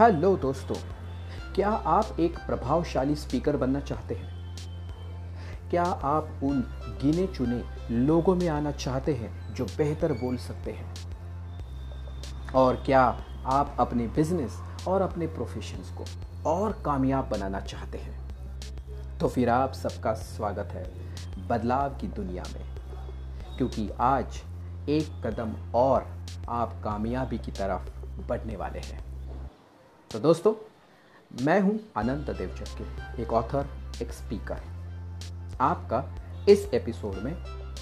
Hello दोस्तों, क्या आप एक प्रभावशाली स्पीकर बनना चाहते हैं? क्या आप उन गिने चुने लोगों में आना चाहते हैं जो बेहतर बोल सकते हैं? और क्या आप अपने बिज़नेस और अपने प्रोफेशंस को और कामयाब बनाना चाहते हैं? तो फिर आप सबका स्वागत है बदलाव की दुनिया में। क्योंकि आज एक कदम और आप कामयाबी की तरफ़ बढ़ने वाले हैं। तो दोस्तों, मैं हूँ अनंत देवचक्के एक ऑथर एक स्पीकर आपका इस एपिसोड में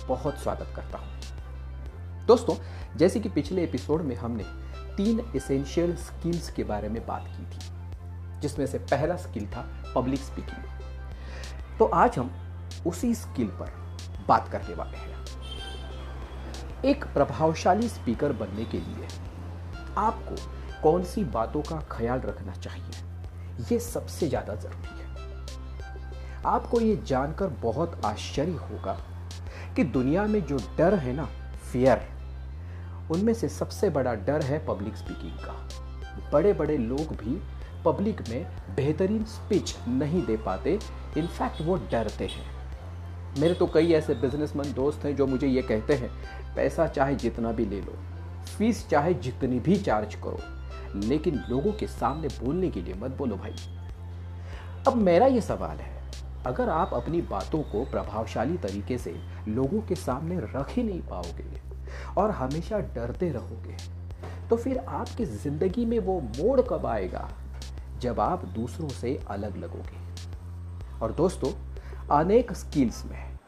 बहुत स्वागत करता हूँ। दोस्तों, जैसे कि पिछले एपिसोड में हमने तीन इसेंशियल स्किल्स के बारे में बात की थी, जिसमें से पहला स्किल था पब्लिक स्पीकिंग तो आज हम उसी स्किल पर बात करने वाले हैं। एक प्रभावशाली स्पीकर बनने के लिए आपको कौन सी बातों का ख्याल रखना चाहिए? ये सबसे ज़्यादा ज़रूरी है। आपको ये जानकर बहुत आश्चर्य होगा कि दुनिया में जो डर है ना फियर उनमें से सबसे बड़ा डर है पब्लिक स्पीकिंग का। बड़े बड़े लोग भी पब्लिक में बेहतरीन स्पीच नहीं दे पाते इनफैक्ट वो डरते हैं। मेरे तो कई ऐसे बिजनेसमैन दोस्त हैं जो मुझे ये कहते हैं, पैसा चाहे जितना भी ले लो फ़ीस चाहे जितनी भी चार्ज करो लेकिन लोगों के सामने बोलने के लिए मत बोलो भाई। अब मेरा ये सवाल है, अगर आप अपनी बातों को प्रभावशाली तरीके से लोगों के सामने रख ही नहीं पाओगे और हमेशा डरते रहोगे तो फिर आपकी ज़िंदगी में वो मोड़ कब आएगा जब आप दूसरों से अलग लगोगे? और दोस्तों, अनेक स्किल्स में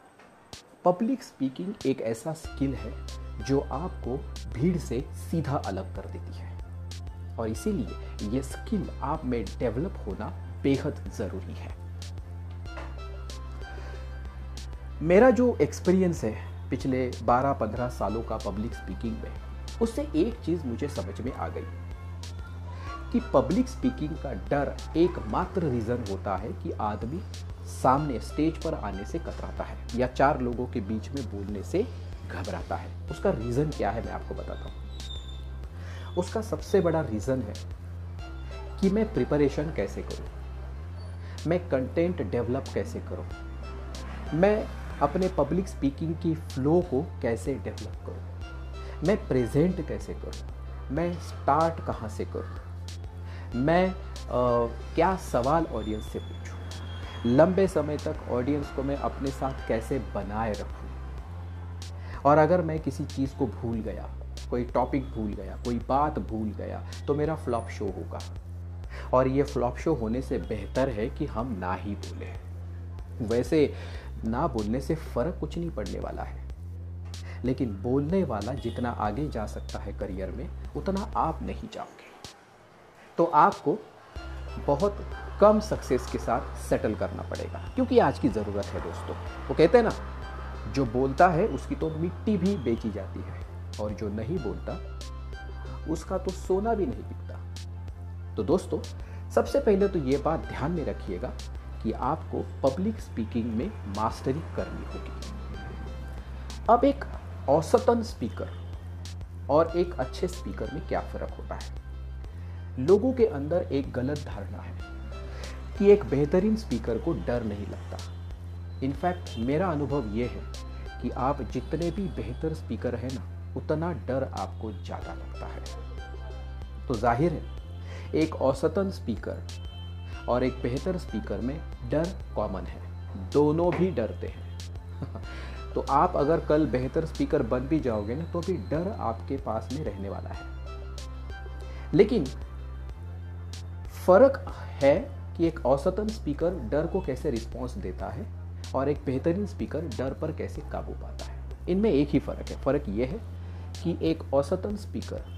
पब्लिक स्पीकिंग एक ऐसा स्किल है जो आपको भीड़ से सीधा अलग कर देती है। और इसीलिए ये स्किल आप में डेवलप होना बेहद ज़रूरी है। मेरा जो एक्सपीरियंस है पिछले 12-15 सालों का पब्लिक स्पीकिंग में, उससे एक चीज़ मुझे समझ में आ गई कि पब्लिक स्पीकिंग का डर एकमात्र रीज़न होता है कि आदमी सामने स्टेज पर आने से कतराता है या चार लोगों के बीच में बोलने से घबराता है। उसका रीज़न क्या है मैं आपको बताता हूँ। उसका सबसे बड़ा रीज़न है कि मैं प्रिपरेशन कैसे करूँ? मैं कंटेंट डेवलप कैसे करूँ? मैं अपने पब्लिक स्पीकिंग की फ्लो को कैसे डेवलप करूँ? मैं प्रेजेंट कैसे करूँ? मैं स्टार्ट कहाँ से करूँ? मैं आ, क्या सवाल ऑडियंस से पूछूँ? लंबे समय तक ऑडियंस को मैं अपने साथ कैसे बनाए रखूँ? और अगर मैं किसी चीज़ को भूल गया कोई टॉपिक भूल गया, कोई बात भूल गया तो मेरा फ्लॉप शो होगा। और ये फ्लॉप शो होने से बेहतर है कि हम ना ही बोले वैसे ना बोलने से फ़र्क कुछ नहीं पड़ने वाला है। लेकिन बोलने वाला जितना आगे जा सकता है करियर में, उतना आप नहीं जाओगे। तो आपको बहुत कम सक्सेस के साथ सेटल करना पड़ेगा, क्योंकि आज की ज़रूरत है दोस्तों। वो कहते हैं ना, जो बोलता है, उसकी तो मिट्टी भी बेची जाती है। और जो नहीं बोलता, उसका तो सोना भी नहीं बिकता। तो दोस्तों, सबसे पहले तो ये बात ध्यान में रखिएगा कि आपको पब्लिक स्पीकिंग में मास्टरी करनी होगी। अब एक औसतन स्पीकर और एक अच्छे स्पीकर में क्या फ़र्क होता है? लोगों के अंदर एक गलत धारणा है कि एक बेहतरीन स्पीकर को डर नहीं लगता। इनफैक्ट मेरा अनुभव ये है कि आप जितने भी बेहतर स्पीकर हैं ना उतना डर आपको ज़्यादा लगता है। तो ज़ाहिर है, एक औसतन स्पीकर और एक बेहतर स्पीकर में डर कॉमन है। दोनों भी डरते हैं। तो आप अगर कल बेहतर स्पीकर बन भी जाओगे ना तो भी डर आपके पास में रहने वाला है। लेकिन फ़र्क है कि एक औसतन स्पीकर डर को कैसे रिस्पॉन्स देता है और एक बेहतरीन स्पीकर डर पर कैसे काबू पाता है। इनमें एक ही फ़र्क है। फ़र्क यह है कि एक औसतन स्पीकर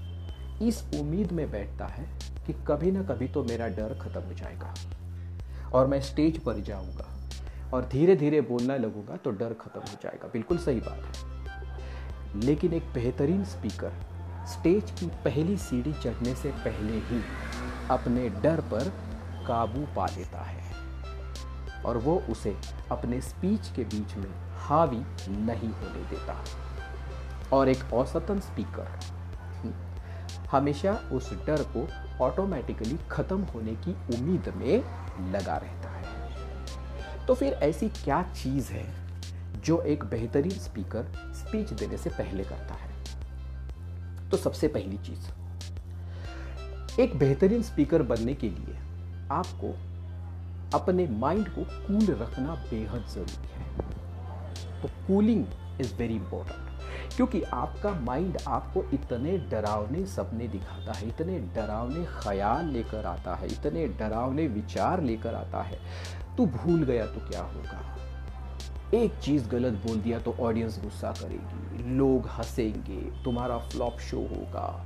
इस उम्मीद में बैठता है कि कभी ना कभी तो मेरा डर खत्म हो जाएगा और मैं स्टेज पर जाऊँगा और धीरे धीरे बोलना लगूँगा तो डर खत्म हो जाएगा। बिल्कुल सही बात है। लेकिन एक बेहतरीन स्पीकर स्टेज की पहली सीढ़ी चढ़ने से पहले ही अपने डर पर काबू पा लेता है और वो उसे अपने स्पीच के बीच में हावी नहीं होने देता। और एक औसतन स्पीकर हमेशा उस डर को ऑटोमेटिकली खत्म होने की उम्मीद में लगा रहता है। तो फिर ऐसी क्या चीज़ है जो एक बेहतरीन स्पीकर स्पीच देने से पहले करता है? तो सबसे पहली चीज़, एक बेहतरीन स्पीकर बनने के लिए आपको अपने माइंड को कूल रखना बेहद ज़रूरी है। तो कूलिंग इज़ वेरी इंपॉर्टेंट क्योंकि आपका माइंड आपको इतने डरावने सपने दिखाता है, इतने डरावने ख्याल लेकर आता है, इतने डरावने विचार लेकर आता है। तू भूल गया तो क्या होगा? एक चीज़ गलत बोल दिया तो ऑडियंस गुस्सा करेगी, लोग हंसेंगे, तुम्हारा फ्लॉप शो होगा।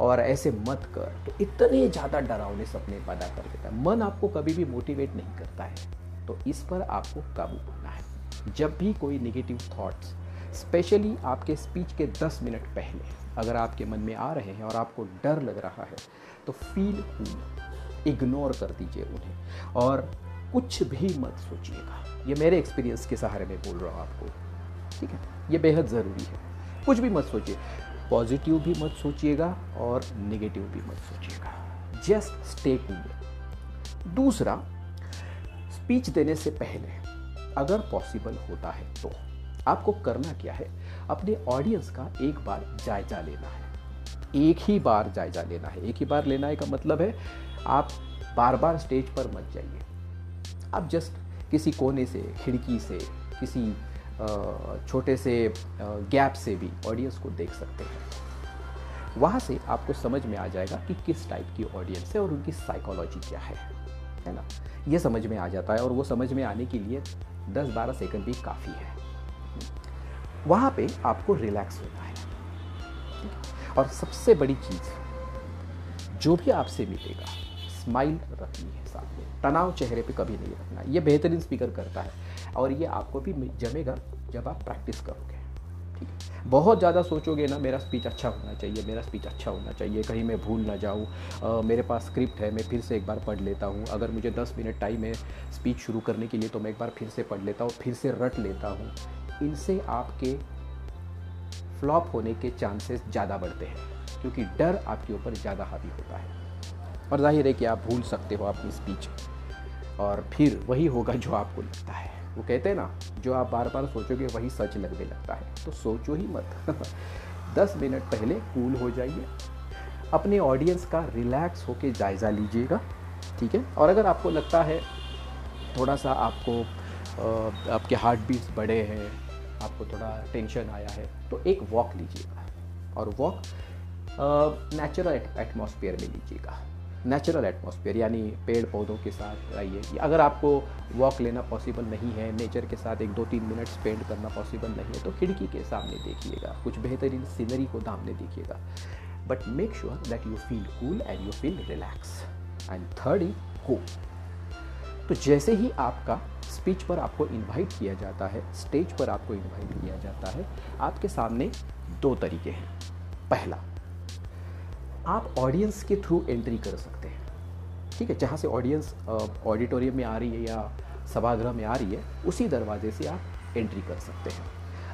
और ऐसे मत कर तो इतने ज़्यादा डरावने सपने पैदा कर देता है। मन आपको कभी भी मोटिवेट नहीं करता है। तो इस पर आपको काबू करना है। जब भी कोई नेगेटिव थॉट्स स्पेशली आपके स्पीच के 10 मिनट पहले। अगर आपके मन में आ रहे हैं और आपको डर लग रहा है तो फील कूल इग्नोर कर दीजिए उन्हें। और कुछ भी मत सोचिएगा। ये मेरे एक्सपीरियंस के सहारे में बोल रहा हूँ आपको। ठीक है? ये बेहद ज़रूरी है। कुछ भी मत सोचिए। पॉजिटिव भी मत सोचिएगा और निगेटिव भी मत सोचिएगा। जस्ट स्टे कूल दूसरा स्पीच देने से पहले अगर पॉसिबल होता है तो। आपको करना क्या है? अपने ऑडियंस का एक बार जायजा लेना है। एक ही बार जायजा लेना है। एक ही बार लेना है का मतलब है, आप बार बार स्टेज पर मत जाइए। आप जस्ट किसी कोने से, खिड़की से, किसी छोटे से गैप से भी ऑडियंस को देख सकते हैं। वहाँ से आपको समझ में आ जाएगा कि किस टाइप की ऑडियंस है और उनकी साइकोलॉजी क्या है। है ना? ये समझ में आ जाता है और वो समझ में आने के लिए 10-12 सेकंड भी काफ़ी है। वहाँ पे आपको रिलैक्स होना है। और सबसे बड़ी चीज़, जो भी आपसे मिलेगा स्माइल रखनी है सामने तनाव चेहरे पे कभी नहीं रखना। ये बेहतरीन स्पीकर करता है। और ये आपको भी जमेगा जब आप प्रैक्टिस करोगे। ठीक है? बहुत ज़्यादा सोचोगे ना, मेरा स्पीच अच्छा होना चाहिए, मेरा स्पीच अच्छा होना चाहिए, कहीं मैं भूल ना जाऊँ मेरे पास स्क्रिप्ट है, मैं फिर से एक बार पढ़ लेता हूँ। अगर मुझे 10 मिनट टाइम है स्पीच शुरू करने के लिए तो मैं एक बार फिर से पढ़ लेता हूँ, फिर से रट लेता हूँ। इनसे आपके फ्लॉप होने के चांसेस ज़्यादा बढ़ते हैं, क्योंकि डर आपके ऊपर ज़्यादा हावी होता है। और ज़ाहिर है कि आप भूल सकते हो अपनी स्पीच और फिर वही होगा जो आपको लगता है। वो कहते हैं ना, जो आप बार बार सोचोगे वही सच लगने लगता है। तो सोचो ही मत। दस मिनट पहले कूल हो जाइए। अपने ऑडियंस का रिलैक्स होके जायज़ा लीजिएगा, ठीक है? और अगर आपको लगता है थोड़ा सा आपको आपके हार्ट बीट्स बड़े हैं आपको थोड़ा टेंशन आया है तो एक वॉक लीजिएगा और वॉक नेचुरल एटमॉस्फेयर में लीजिएगा। नेचुरल एटमॉस्फेयर यानी पेड़ पौधों के साथ आइए। अगर आपको वॉक लेना पॉसिबल नहीं है नेचर के साथ एक दो तीन मिनट स्पेंड करना पॉसिबल नहीं है तो खिड़की के सामने देखिएगा। कुछ बेहतरीन सीनरी को दामने देखिएगा। But make sure that you feel cool and you feel relax and third is हो तो जैसे ही आपका स्पीच पर आपको इनवाइट किया जाता है स्टेज पर आपको इनवाइट किया जाता है, आपके सामने दो तरीके हैं। पहला, आप ऑडियंस के थ्रू एंट्री कर सकते हैं। ठीक है, जहाँ से ऑडियंस ऑडिटोरियम में आ रही है या सभागृह में आ रही है, उसी दरवाजे से आप एंट्री कर सकते हैं।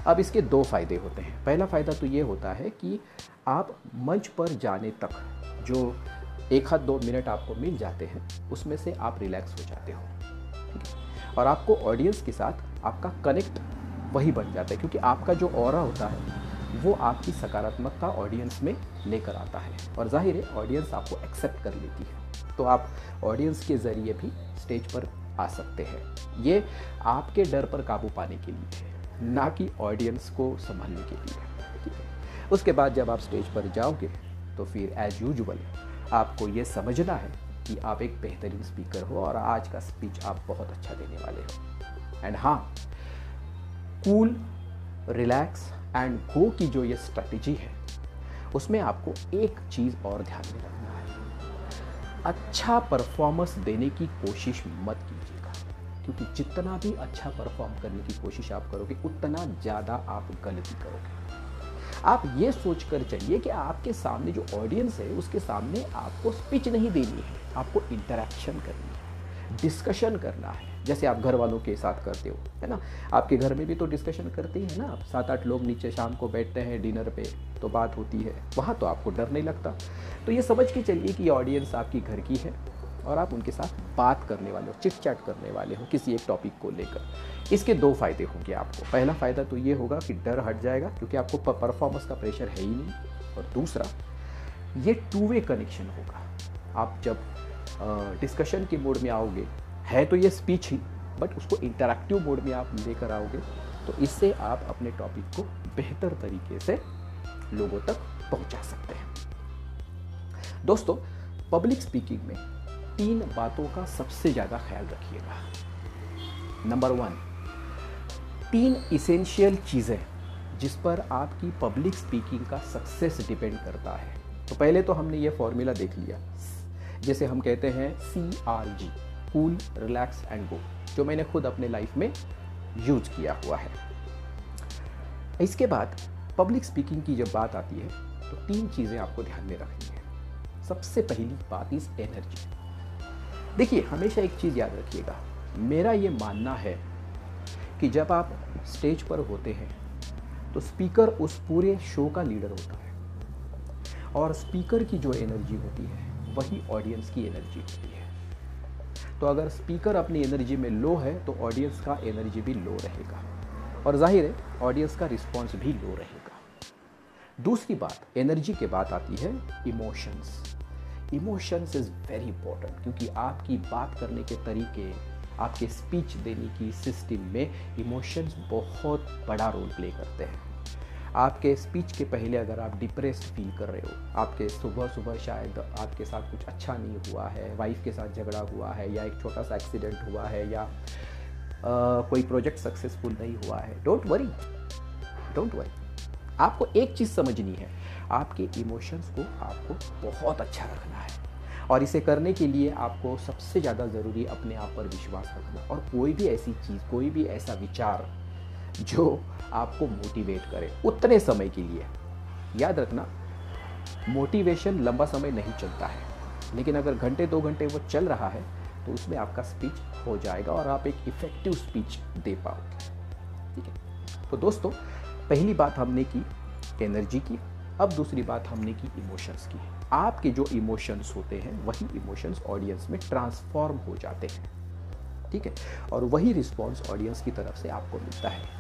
अब इसके दो फ़ायदे होते हैं। पहला फ़ायदा तो ये होता है कि आप मंच पर जाने तक जो एक हाथ दो मिनट आपको मिल जाते हैं, उसमें से आप रिलैक्स हो जाते हो। ठीक है? और आपको ऑडियंस के साथ आपका कनेक्ट वही बन जाता है, क्योंकि आपका जो और होता है, वो आपकी सकारात्मकता ऑडियंस में लेकर आता है। और ज़ाहिर है ऑडियंस आपको एक्सेप्ट कर लेती है। तो आप ऑडियंस के ज़रिए भी स्टेज पर आ सकते हैं। ये आपके डर पर काबू पाने के लिए है, ना कि ऑडियंस को संभालने के लिए। उसके बाद जब आप स्टेज पर जाओगे तो फिर एज यूजल आपको ये समझना है कि आप एक बेहतरीन स्पीकर हो और आज का स्पीच आप बहुत अच्छा देने वाले हो। एंड हाँ कूल रिलैक्स एंड गो की जो ये स्ट्रैटेजी है, उसमें आपको एक चीज़ और ध्यान में रखना है। अच्छा परफॉर्मेंस देने की कोशिश मत कीजिएगा, क्योंकि जितना भी अच्छा परफॉर्म करने की कोशिश आप करोगे, उतना ज़्यादा आप गलती करोगे। आप ये सोच कर चलिए कि आपके सामने जो ऑडियंस है, उसके सामने आपको स्पीच नहीं देनी है, आपको इंटरेक्शन करनी है डिस्कशन करना है। जैसे आप घर वालों के साथ करते हो, है ना? आपके घर में भी तो डिस्कशन करते ही ना सात आठ लोग नीचे शाम को बैठते हैं डिनर पे तो बात होती है। वहाँ तो आपको डर नहीं लगता। तो ये समझ के चलिए कि ऑडियंस आपकी घर की है। और आप उनके साथ बात करने वाले हो चिट चैट करने वाले हो किसी एक टॉपिक को लेकर। इसके दो फ़ायदे होंगे आपको। पहला फ़ायदा तो ये होगा कि डर हट जाएगा क्योंकि आपको परफॉर्मेंस का प्रेशर है ही नहीं। और दूसरा, ये टू वे कनेक्शन होगा। आप जब डिस्कशन के मोड में आओगे, है तो ये स्पीच ही बट उसको इंटरेक्टिव मोड में आप लेकर आओगे तो इससे आप अपने टॉपिक को बेहतर तरीके से लोगों तक पहुँचा सकते हैं। दोस्तों पब्लिक स्पीकिंग में तीन बातों का सबसे ज़्यादा ख्याल रखिएगा। नंबर वन तीन इसेंशियल चीज़ें जिस पर आपकी पब्लिक स्पीकिंग का सक्सेस डिपेंड करता है। तो पहले तो हमने ये फॉर्मूला देख लिया। जैसे हम कहते हैं C R G cool relax and go जो मैंने खुद अपने लाइफ में यूज़ किया हुआ है। इसके बाद पब्लिक स्पीकिंग की जब बात आती है तो तीन चीज़ें आपको ध्यान में रखनी है। सबसे पहली बात इज़ एनर्जी देखिए, हमेशा एक चीज़ याद रखिएगा। मेरा ये मानना है कि जब आप स्टेज पर होते हैं तो स्पीकर उस पूरे शो का लीडर होता है। और स्पीकर की जो एनर्जी होती है, वही ऑडियंस की एनर्जी होती है। तो अगर स्पीकर अपनी एनर्जी में लो है तो ऑडियंस का एनर्जी भी लो रहेगा। और ज़ाहिर है, ऑडियंस का रिस्पॉन्स भी लो रहेगा। दूसरी बात, एनर्जी के बाद आती है emotions. Emotions is very important क्योंकि आपकी बात करने के तरीके आपके स्पीच देने की सिस्टम में इमोशंस बहुत बड़ा रोल प्ले करते हैं। आपके स्पीच के पहले अगर आप डिप्रेस्ड फील कर रहे हो आपके सुबह सुबह शायद आपके साथ कुछ अच्छा नहीं हुआ है वाइफ के साथ झगड़ा हुआ है या एक छोटा सा एक्सीडेंट हुआ है या आ, कोई प्रोजेक्ट सक्सेसफुल नहीं हुआ है डोंट वरी डोंट वरी आपको एक चीज़ समझनी है, आपके इमोशंस को आपको बहुत अच्छा रखना है। और इसे करने के लिए आपको सबसे ज़्यादा ज़रूरी अपने आप पर विश्वास रखना और कोई भी ऐसी चीज़, कोई भी ऐसा विचार जो आपको मोटिवेट करे उतने समय के लिए। याद रखना मोटिवेशन लंबा समय नहीं चलता है, लेकिन अगर घंटे, दो घंटे वो चल रहा है तो उसमें आपका स्पीच हो जाएगा और आप एक इफ़ेक्टिव स्पीच दे पाओगे। ठीक है? तो दोस्तों पहली बात हमने की एनर्जी की, अब दूसरी बात हमने की इमोशंस की। आपके जो इमोशंस होते हैं, वही इमोशंस ऑडियंस में ट्रांसफॉर्म हो जाते हैं। ठीक है? और वही रिस्पॉन्स ऑडियंस की तरफ़ से आपको मिलता है।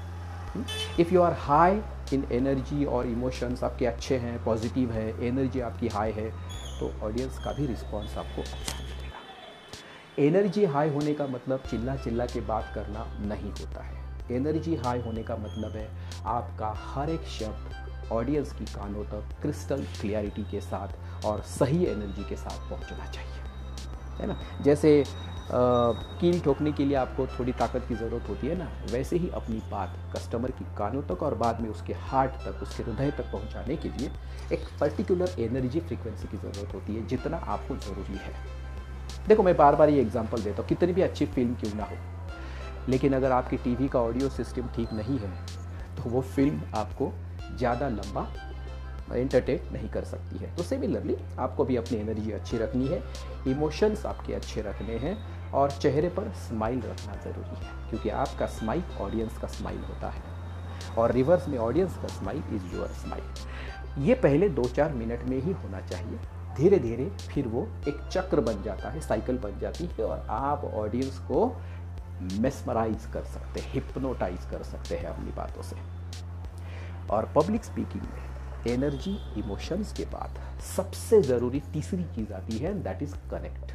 If you are high in energy और इमोशंस आपके अच्छे हैं पॉजिटिव है एनर्जी आपकी हाई है तो ऑडियंस का भी रिस्पॉन्स आपको अच्छा मिलेगा। एनर्जी हाई होने का मतलब चिल्ला चिल्ला के बात करना नहीं होता है। एनर्जी हाई होने का मतलब है आपका हर एक शब्द ऑडियंस की कानों तक क्रिस्टल क्लियरिटी के साथ और सही एनर्जी के साथ पहुँचना चाहिए, है ना? जैसे कील ठोकने के लिए आपको थोड़ी ताकत की ज़रूरत होती है ना, वैसे ही अपनी बात कस्टमर की कानों तक और बाद में उसके हार्ट तक, उसके हृदय तक पहुँचाने के लिए एक पर्टिकुलर एनर्जी फ्रीक्वेंसी की ज़रूरत होती है, जितना आपको ज़रूरी है। देखो, मैं बार बार ये एग्ज़ाम्पल देता हूँ, कितनी भी अच्छी फ़िल्म क्यों ना हो। लेकिन अगर आपकी टीवी का ऑडियो सिस्टम ठीक नहीं है तो वो फ़िल्म आपको ज़्यादा लंबा एंटरटेन नहीं कर सकती है। तो सिमिलरली आपको भी अपनी एनर्जी अच्छी रखनी है इमोशंस आपके अच्छे रखने हैं और चेहरे पर स्माइल रखना ज़रूरी है, क्योंकि आपका स्माइल ऑडियंस का स्माइल होता है और रिवर्स में ऑडियंस का स्माइल इज़ योर स्माइल ये पहले दो चार मिनट में ही होना चाहिए। धीरे धीरे फिर वो एक चक्र बन जाता है साइकिल बन जाती है और आप ऑडियंस को मेस्मराइज कर सकते हैं हिप्नोटाइज कर सकते हैं अपनी बातों से। और पब्लिक स्पीकिंग में एनर्जी इमोशंस के बाद सबसे ज़रूरी तीसरी चीज़ आती है दैट इज़ कनेक्ट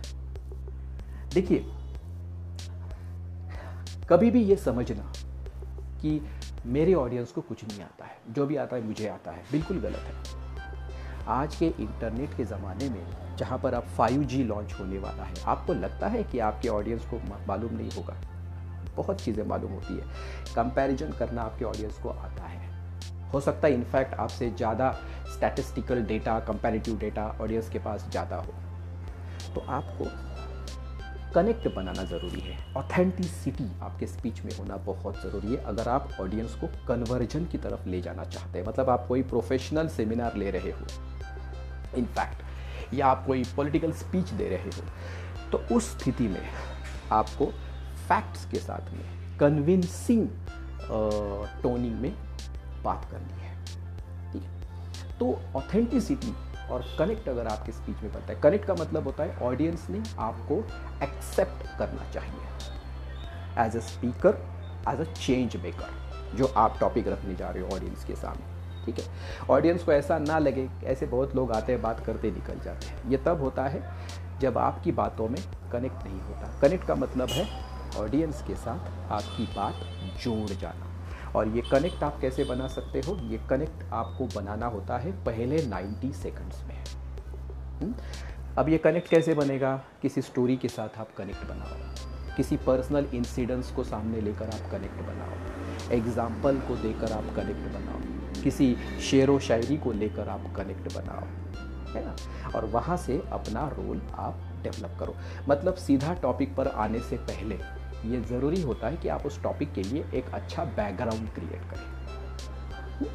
देखिए, कभी भी ये समझना कि मेरे ऑडियंस को कुछ नहीं आता है। जो भी आता है, मुझे आता है। बिल्कुल गलत है। आज के इंटरनेट के ज़माने में, जहाँ पर अब 5G लॉन्च होने वाला है, आपको लगता है कि आपके ऑडियंस को मालूम नहीं होगा? बहुत चीज़ें मालूम होती है। कंपैरिजन करना आपके ऑडियंस को आता है। हो सकता है इनफैक्ट आपसे ज़्यादा statistical data comparative data audience के पास ज़्यादा हो। तो आपको कनेक्ट बनाना ज़रूरी है। ऑथेंटिसिटी आपके स्पीच में होना बहुत ज़रूरी है। अगर आप ऑडियंस को कन्वर्जन की तरफ़ ले जाना चाहते हैं मतलब आप कोई प्रोफेशनल सेमिनार ले रहे हो इनफैक्ट या आप कोई पॉलिटिकल स्पीच दे रहे हो तो उस स्थिति में आपको फैक्ट्स के साथ में कन्विंसिंग टोनिंग में बात करनी है। ठीक है? तो ऑथेंटिसिटी और कनेक्ट अगर आपके स्पीच में बनता है कनेक्ट का मतलब होता है ऑडियंस ने आपको एक्सेप्ट करना चाहिए। As a speaker as a change maker जो आप टॉपिक रखने जा रहे हो ऑडियंस के सामने। ठीक है? ऑडियंस को ऐसा ना लगे, ऐसे बहुत लोग आते हैं, बात करते निकल जाते हैं। ये तब होता है जब आपकी बातों में कनेक्ट नहीं होता। कनेक्ट का मतलब है ऑडियंस के साथ आपकी बात जोड़ जाना। और ये कनेक्ट आप कैसे बना सकते हो? ये कनेक्ट आपको बनाना होता है पहले 90 सेकंड्स में। हुँ? अब ये कनेक्ट कैसे बनेगा? किसी स्टोरी के साथ आप कनेक्ट बनाओ। किसी पर्सनल इंसिडेंट्स को सामने लेकर आप कनेक्ट बनाओ। एग्ज़ाम्पल को देकर आप कनेक्ट बनाओ। किसी शेर व शायरी को लेकर आप कनेक्ट बनाओ, है ना? और वहाँ से अपना रोल आप डेवलप करो। मतलब सीधा टॉपिक पर आने से पहले ये ज़रूरी होता है कि आप उस टॉपिक के लिए एक अच्छा बैकग्राउंड क्रिएट करें।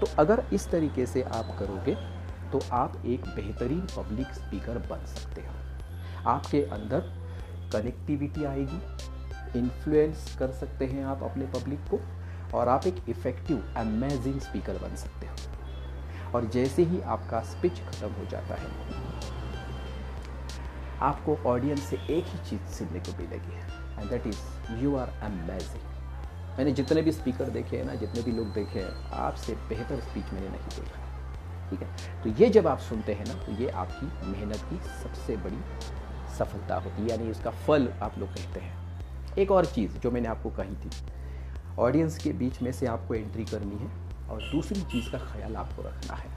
तो अगर इस तरीके से आप करोगे तो आप एक बेहतरीन पब्लिक स्पीकर बन सकते हो। आपके अंदर कनेक्टिविटी आएगी इन्फ्लुएंस कर सकते हैं आप अपने पब्लिक को। और आप एक इफ़ेक्टिव अमेजिंग स्पीकर बन सकते हो। और जैसे ही आपका स्पीच ख़त्म हो जाता है, आपको ऑडियंस से एक ही चीज़ सुनने को मिलेगी and that is you are amazing मैंने जितने भी स्पीकर देखे हैं ना, जितने भी लोग देखे हैं, आपसे बेहतर स्पीच मैंने नहीं देखा। ठीक है? तो ये जब आप सुनते हैं ना तो ये आपकी मेहनत की सबसे बड़ी सफलता होती है, यानी इसका फल आप लोग कहते हैं। एक और चीज़ जो मैंने आपको कही थी ऑडियंस के बीच में से आपको एंट्री करनी है और दूसरी चीज़ का ख्याल आपको रखना है।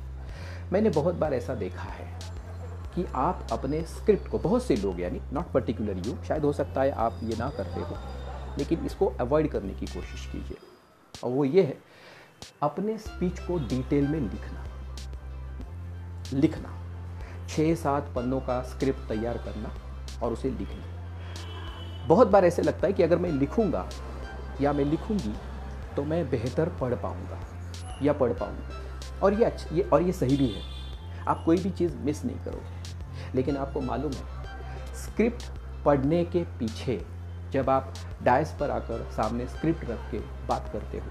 मैंने बहुत बार ऐसा देखा है कि आप अपने स्क्रिप्ट को, बहुत से लोग यानी नॉट पर्टिकुलर यू शायद हो सकता है आप ये ना करते हो, लेकिन इसको अवॉइड करने की कोशिश कीजिए। और वो ये है, अपने स्पीच को डिटेल में लिखना। लिखना। छः सात पन्नों का स्क्रिप्ट तैयार करना और उसे लिखना। बहुत बार ऐसे लगता है कि अगर मैं लिखूँगा या मैं लिखूँगी तो मैं बेहतर पढ़ पाऊँगा, या पढ़ पाऊँगा। और ये अच्छा ये, और ये सही भी है। आप कोई भी चीज़ मिस नहीं करोगे। लेकिन आपको मालूम है स्क्रिप्ट पढ़ने के पीछे जब आप डायस पर आकर सामने स्क्रिप्ट रख के बात करते हो,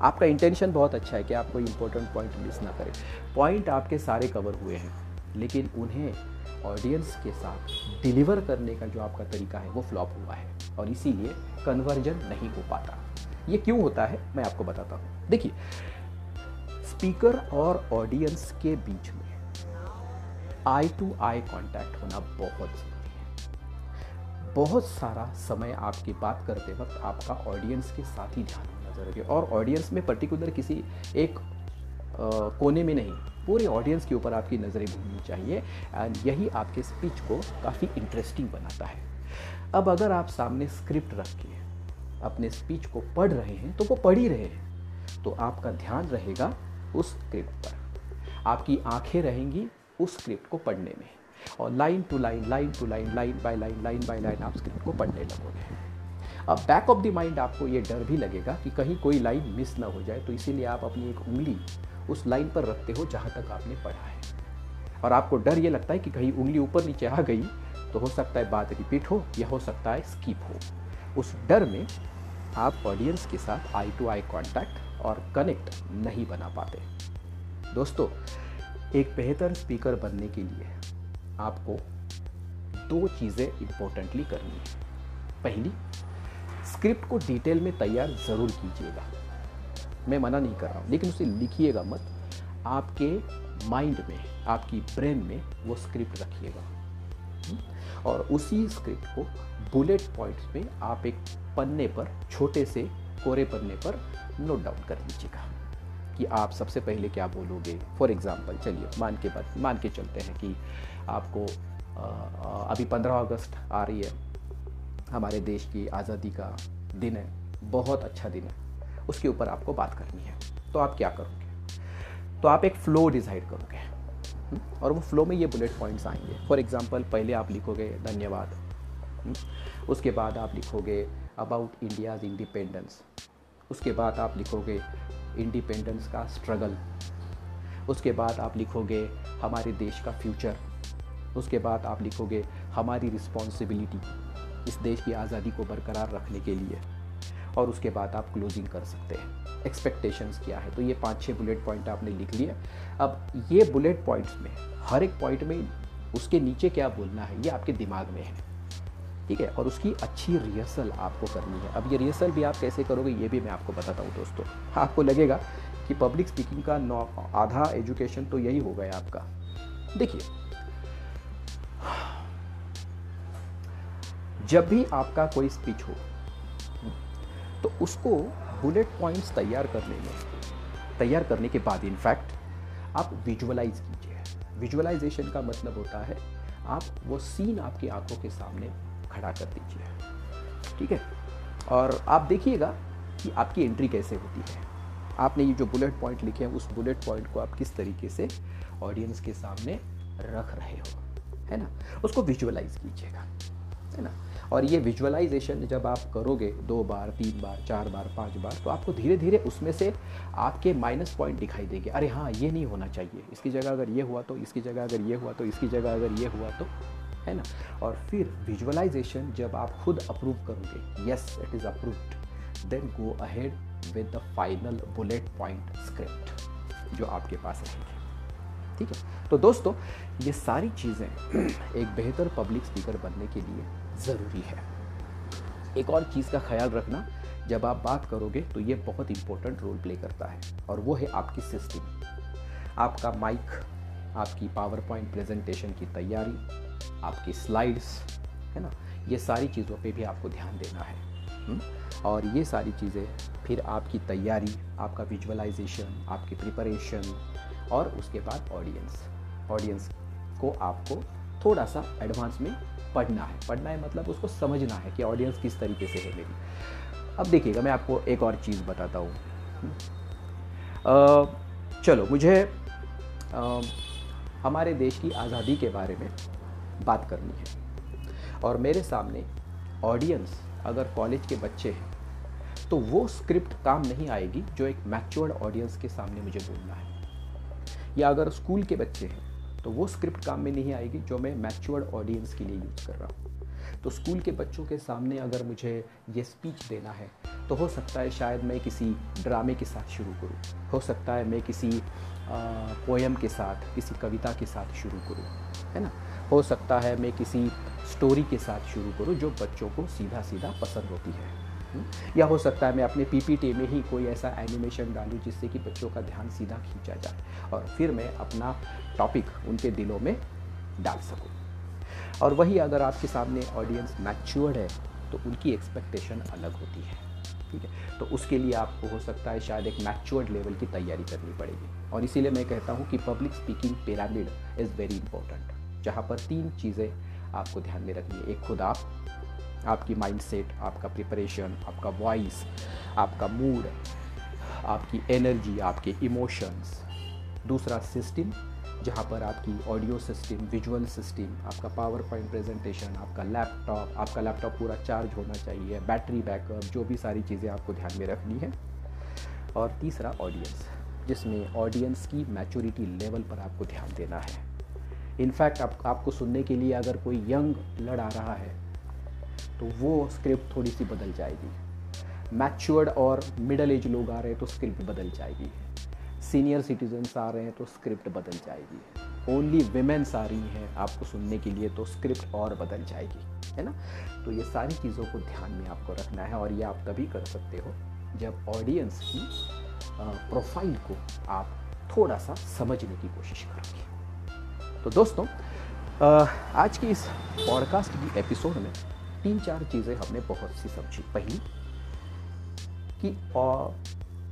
आपका इंटेंशन बहुत अच्छा है कि आप कोई इंपॉर्टेंट पॉइंट मिस ना करें। पॉइंट आपके सारे कवर हुए हैं, लेकिन उन्हें ऑडियंस के साथ डिलीवर करने का जो आपका तरीका है, वो फ्लॉप हुआ है। और इसीलिए कन्वर्जन नहीं हो पाता। ये क्यों होता है? मैं आपको बताता हूँ। देखिए स्पीकर और ऑडियंस के बीच में आई टू आई कांटेक्ट होना बहुत ज़रूरी है। बहुत सारा समय आपकी बात करते वक्त आपका ऑडियंस के साथ ही ध्यान होना ज़रूरी है। और ऑडियंस में पर्टिकुलर किसी एक आ, कोने में नहीं पूरे ऑडियंस के ऊपर आपकी नज़रें घूमनी चाहिए एंड यही आपके स्पीच को काफ़ी इंटरेस्टिंग बनाता है। अब अगर आप सामने स्क्रिप्ट रख के अपने स्पीच को पढ़ रहे हैं तो वो पढ़ ही रहे हैं। तो आपका ध्यान रहेगा उस स्क्रिप्ट पर। आपकी आँखें रहेंगी उस स्क्रिप्ट को पढ़ने में। और line to line line to line line by line line by line आप स्क्रिप्ट को पढ़ने लगोगे। अब बैक ऑफ़ द माइंड आपको ये डर भी लगेगा कि कहीं कोई लाइन मिस ना हो जाए तो इसीलिए आप अपनी एक उंगली उस लाइन पर रखते हो जहाँ तक आपने पढ़ा है। और आपको डर ये लगता है कि कहीं उंगली ऊपर नीचे आ गई तो हो सकता है बात रिपीट हो या हो सकता है स्किप हो। उस डर में आप ऑडियंस के साथ आई टू आई कॉन्टैक्ट और कनेक्ट नहीं बना पाते। दोस्तों, एक बेहतर स्पीकर बनने के लिए आपको दो चीज़ें इंपॉर्टेंटली करनी है। पहली स्क्रिप्ट को डिटेल में तैयार ज़रूर कीजिएगा। मैं मना नहीं कर रहा हूँ, लेकिन उसे लिखिएगा मत। आपके माइंड में, आपकी ब्रेन में वो स्क्रिप्ट रखिएगा। और उसी स्क्रिप्ट को बुलेट पॉइंट्स में आप एक पन्ने पर, छोटे से कोरे पन्ने पर नोट डाउन कर लीजिएगा कि आप सबसे पहले क्या बोलोगे। फॉर एग्ज़ाम्पल चलिए, मान के बात, मान के चलते हैं कि आपको अभी पंद्रह अगस्त आ रही है। हमारे देश की आज़ादी का दिन है, बहुत अच्छा दिन है। उसके ऊपर आपको बात करनी है। तो आप क्या करोगे? तो आप एक फ्लो डिसाइड करोगे। और वो फ्लो में ये बुलेट पॉइंट्स आएँगे। फॉर एग्ज़ाम्पल पहले आप लिखोगे, धन्यवाद। उसके बाद आप लिखोगे अबाउट इंडियाज़ इंडिपेंडेंस उसके बाद आप लिखोगे इंडिपेंडेंस का स्ट्रगल उसके बाद आप लिखोगे, हमारे देश का फ्यूचर उसके बाद आप लिखोगे, हमारी रिस्पॉन्सिबिलिटी इस देश की आज़ादी को बरकरार रखने के लिए। और उसके बाद आप क्लोजिंग कर सकते हैं। एक्सपेक्टेशंस क्या है। तो ये पाँच छः बुलेट पॉइंट आपने लिख लिए। अब ये बुलेट पॉइंट्स में, हर एक पॉइंट में उसके नीचे क्या बोलना है, ये आपके दिमाग में है। ठीक है? और उसकी अच्छी रिहर्सल आपको करनी है। अब ये रिहर्सल भी आप कैसे करोगे, ये भी मैं आपको बताता हूँ दोस्तों। आपको लगेगा कि पब्लिक स्पीकिंग का आधा एजुकेशन तो यही हो गया आपका। देखिए, जब भी आपका कोई स्पीच हो तो उसको बुलेट पॉइंट्स तैयार करने में तैयार करने के बाद इनफैक्ट आप विजुअलाइज कीजिए। विजुअलाइजेशन का मतलब होता है, आप वो सीन आपकी आँखों के सामने खड़ा कर दीजिए। ठीक है? और आप देखिएगा कि आपकी एंट्री कैसे होती है। आपने ये जो बुलेट पॉइंट लिखे हैं, उस बुलेट पॉइंट को आप किस तरीके से ऑडियंस के सामने रख रहे हो? है ना? उसको विजुअलाइज कीजिएगा। है ना? और ये विजुअलाइजेशन जब आप करोगे दो बार, तीन बार, चार बार, पाँच बार तो आपको धीरे धीरे उसमें से आपके माइनस पॉइंट दिखाई देंगे। अरे हाँ ये नहीं होना चाहिए। इसकी जगह अगर ये हुआ तो इसकी जगह अगर ये हुआ तो इसकी जगह अगर ये हुआ तो है ना? और फिर विजुअलाइजेशन जब आप खुद अप्रूव करोगे yes it is approved then go ahead with the final bullet point script जो आपके पास रहेगी। ठीक है? तो दोस्तों, ये सारी चीज़ें एक बेहतर पब्लिक स्पीकर बनने के लिए ज़रूरी है एक और चीज़ का ख्याल रखना, जब आप बात करोगे तो ये बहुत इंपॉर्टेंट रोल प्ले करता है, और वो है आपकी सिस्टम आपका माइक आपकी पावर पॉइंट प्रेजेंटेशन की तैयारी, आपकी स्लाइड्स है ना ये सारी चीज़ों पे भी आपको ध्यान देना है हुँ? हम्म? और ये सारी चीज़ें फिर आपकी तैयारी, आपका विजुअलाइजेशन आपकी प्रिपरेशन और उसके बाद ऑडियंस ऑडियंस को आपको थोड़ा सा एडवांस में पढ़ना है। पढ़ना है मतलब उसको समझना है कि ऑडियंस किस तरीके से है मेरी। अब देखिएगा मैं आपको एक और चीज़ बताता हूँ। चलो मुझे आ, हमारे देश की आज़ादी के बारे में बात करनी है। और मेरे सामने ऑडियंस अगर कॉलेज के बच्चे हैं तो वो स्क्रिप्ट काम नहीं आएगी जो एक मैच्योर्ड ऑडियंस के सामने मुझे बोलना है। या अगर स्कूल के बच्चे हैं तो वो स्क्रिप्ट काम में नहीं आएगी जो मैं मैच्योर्ड ऑडियंस के लिए यूज़ कर रहा हूँ। तो स्कूल के बच्चों के सामने अगर मुझे ये स्पीच देना है तो हो सकता है शायद मैं किसी ड्रामे के साथ शुरू करूँ। हो सकता है मैं किसी पोएम के साथ, किसी कविता के साथ शुरू करूँ, है ना? हो सकता है मैं किसी स्टोरी के साथ शुरू करूँ जो बच्चों को सीधा सीधा पसंद होती है। या हो सकता है मैं अपने पीपीटी में ही कोई ऐसा एनिमेशन डालूँ जिससे कि बच्चों का ध्यान सीधा खींचा जाए और फिर मैं अपना टॉपिक उनके दिलों में डाल सकूँ। और वही अगर आपके सामने ऑडियंस मैच्योर्ड है तो उनकी एक्सपेक्टेशन अलग होती है, ठीक है? तो उसके लिए आपको हो सकता है शायद एक मैच्योर्ड लेवल की तैयारी करनी पड़ेगी। और इसीलिए मैं कहता हूँ कि public speaking pyramid is very important जहाँ पर तीन चीज़ें आपको ध्यान में रखनी है। एक खुद आप आपकी माइंडसेट आपका प्रिपरेशन आपका वॉइस आपका मूड आपकी एनर्जी आपके इमोशंस दूसरा सिस्टम जहाँ पर आपकी ऑडियो सिस्टम विजुअल सिस्टम आपका पावर पॉइंट प्रेजेंटेशन आपका लैपटॉप आपका लैपटॉप पूरा चार्ज होना चाहिए बैटरी बैकअप जो भी सारी चीज़ें आपको ध्यान में रखनी है। और तीसरा ऑडियंस जिसमें ऑडियंस की मैच्योरिटी लेवल पर आपको ध्यान देना है। इनफैक्ट आप, आपको सुनने के लिए अगर कोई यंग लड़ आ रहा है तो वो स्क्रिप्ट थोड़ी सी बदल जाएगी। मैच्योर्ड और मिडल एज लोग आ रहे हैं तो स्क्रिप्ट बदल जाएगी। सीनियर सिटीजन्स आ रहे हैं तो स्क्रिप्ट बदल जाएगी। ओनली वेमेंस आ रही हैं आपको सुनने के लिए तो स्क्रिप्ट और बदल जाएगी, है ना? तो ये सारी चीज़ों को ध्यान में आपको रखना है और ये आप तभी कर सकते हो जब ऑडियंस की प्रोफ़ाइल को आप थोड़ा सा समझने की कोशिश करोगे। तो दोस्तों आज की इस पॉडकास्ट की एपिसोड में तीन चार चीज़ें हमने बहुत सी समझी। पहली, कि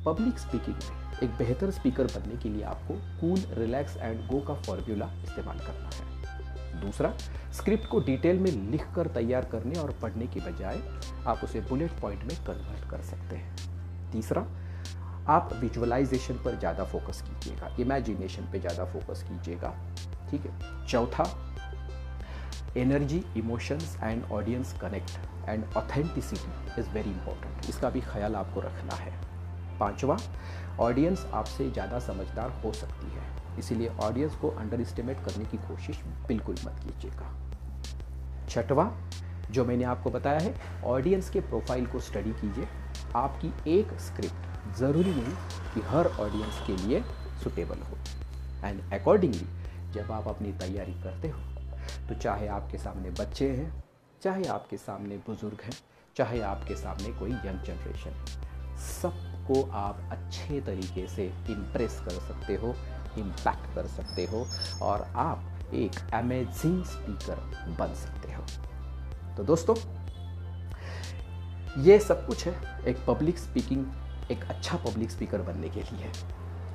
पब्लिक स्पीकिंग में, एक बेहतर स्पीकर बनने के लिए आपको कूल रिलैक्स एंड गो का फॉर्मूला इस्तेमाल करना है। दूसरा स्क्रिप्ट को डिटेल में लिख कर तैयार करने और पढ़ने के बजाय आप उसे बुलेट पॉइंट में कन्वर्ट कर सकते हैं। तीसरा, आप विजुअलाइजेशन पर ज़्यादा फोकस कीजिएगा इमेजिनेशन पे ज़्यादा फोकस कीजिएगा, ठीक है? चौथा energy emotions and audience connect and authenticity is very important इसका भी ख्याल आपको रखना है। पांचवा ऑडियंस आपसे ज़्यादा समझदार हो सकती है। इसीलिए ऑडियंस को अंडर एस्टिमेट करने की कोशिश बिल्कुल मत कीजिएगा। छठवा, जो मैंने आपको बताया है ऑडियंस के प्रोफ़ाइल को स्टडी कीजिए। आपकी एक स्क्रिप्ट ज़रूरी नहीं कि हर ऑडियंस के लिए सुटेबल हो। एंड अकॉर्डिंगली जब आप अपनी तैयारी करते हो तो चाहे आपके सामने बच्चे हैं, चाहे आपके सामने बुज़ुर्ग हैं, चाहे आपके सामने कोई यंग जनरेशन है, सबको आप अच्छे तरीके से इम्प्रेस कर सकते हो इम्पैक्ट कर सकते हो और आप एक अमेजिंग स्पीकर बन सकते हो। तो दोस्तों, ये सब कुछ है एक पब्लिक स्पीकिंग एक अच्छा पब्लिक स्पीकर बनने के लिए।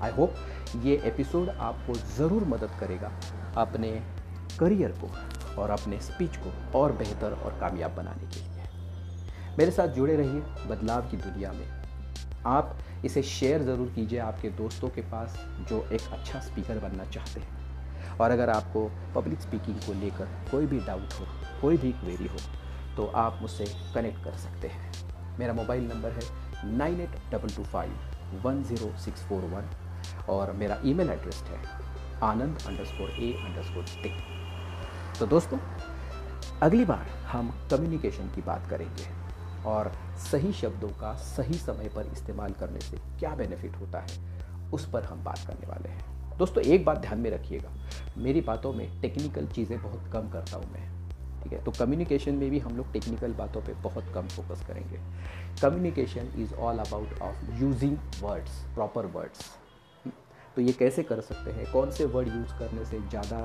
आई होप ये एपिसोड आपको ज़रूर मदद करेगा अपने करियर को और अपने स्पीच को और बेहतर और कामयाब बनाने के लिए। मेरे साथ जुड़े रहिए बदलाव की दुनिया में। आप इसे शेयर ज़रूर कीजिए आपके दोस्तों के पास जो एक अच्छा स्पीकर बनना चाहते हैं। और अगर आपको पब्लिक स्पीकिंग को लेकर कोई भी डाउट हो, कोई भी क्वेरी हो तो आप मुझसे कनेक्ट कर सकते हैं। मेरा मोबाइल नंबर है nine eight double two five one zero six four one और मेरा ईमेल एड्रेस है Anand underscore A underscore टे तो दोस्तों, अगली बार हम कम्युनिकेशन की बात करेंगे और सही शब्दों का सही समय पर इस्तेमाल करने से क्या बेनिफिट होता है, उस पर हम बात करने वाले हैं। दोस्तों, एक बात ध्यान में रखिएगा, मेरी बातों में टेक्निकल चीज़ें बहुत कम करता हूँ मैं, ठीक है? तो कम्युनिकेशन में भी हम लोग टेक्निकल बातों पे बहुत कम फोकस करेंगे। Communication is all about of using words proper words तो ये कैसे कर सकते हैं, कौन से वर्ड यूज़ करने से ज़्यादा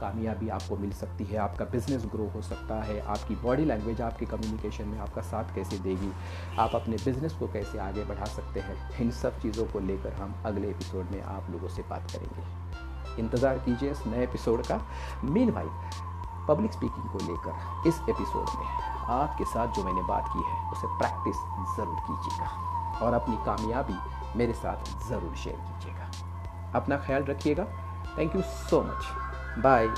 कामयाबी आपको मिल सकती है, आपका बिज़नेस ग्रो हो सकता है, आपकी बॉडी लैंग्वेज आपके कम्युनिकेशन में आपका साथ कैसे देगी, आप अपने बिज़नेस को कैसे आगे बढ़ा सकते हैं, इन सब चीज़ों को लेकर हम अगले एपिसोड में आप लोगों से बात करेंगे। इंतज़ार कीजिए इस नए एपिसोड का। मीन भाई पब्लिक स्पीकिंग को लेकर इस एपिसोड में आपके साथ जो मैंने बात की है, उसे प्रैक्टिस ज़रूर कीजिएगा और अपनी कामयाबी मेरे साथ ज़रूर शेयर कीजिएगा। अपना ख्याल रखिएगा। Thank you so much Bye.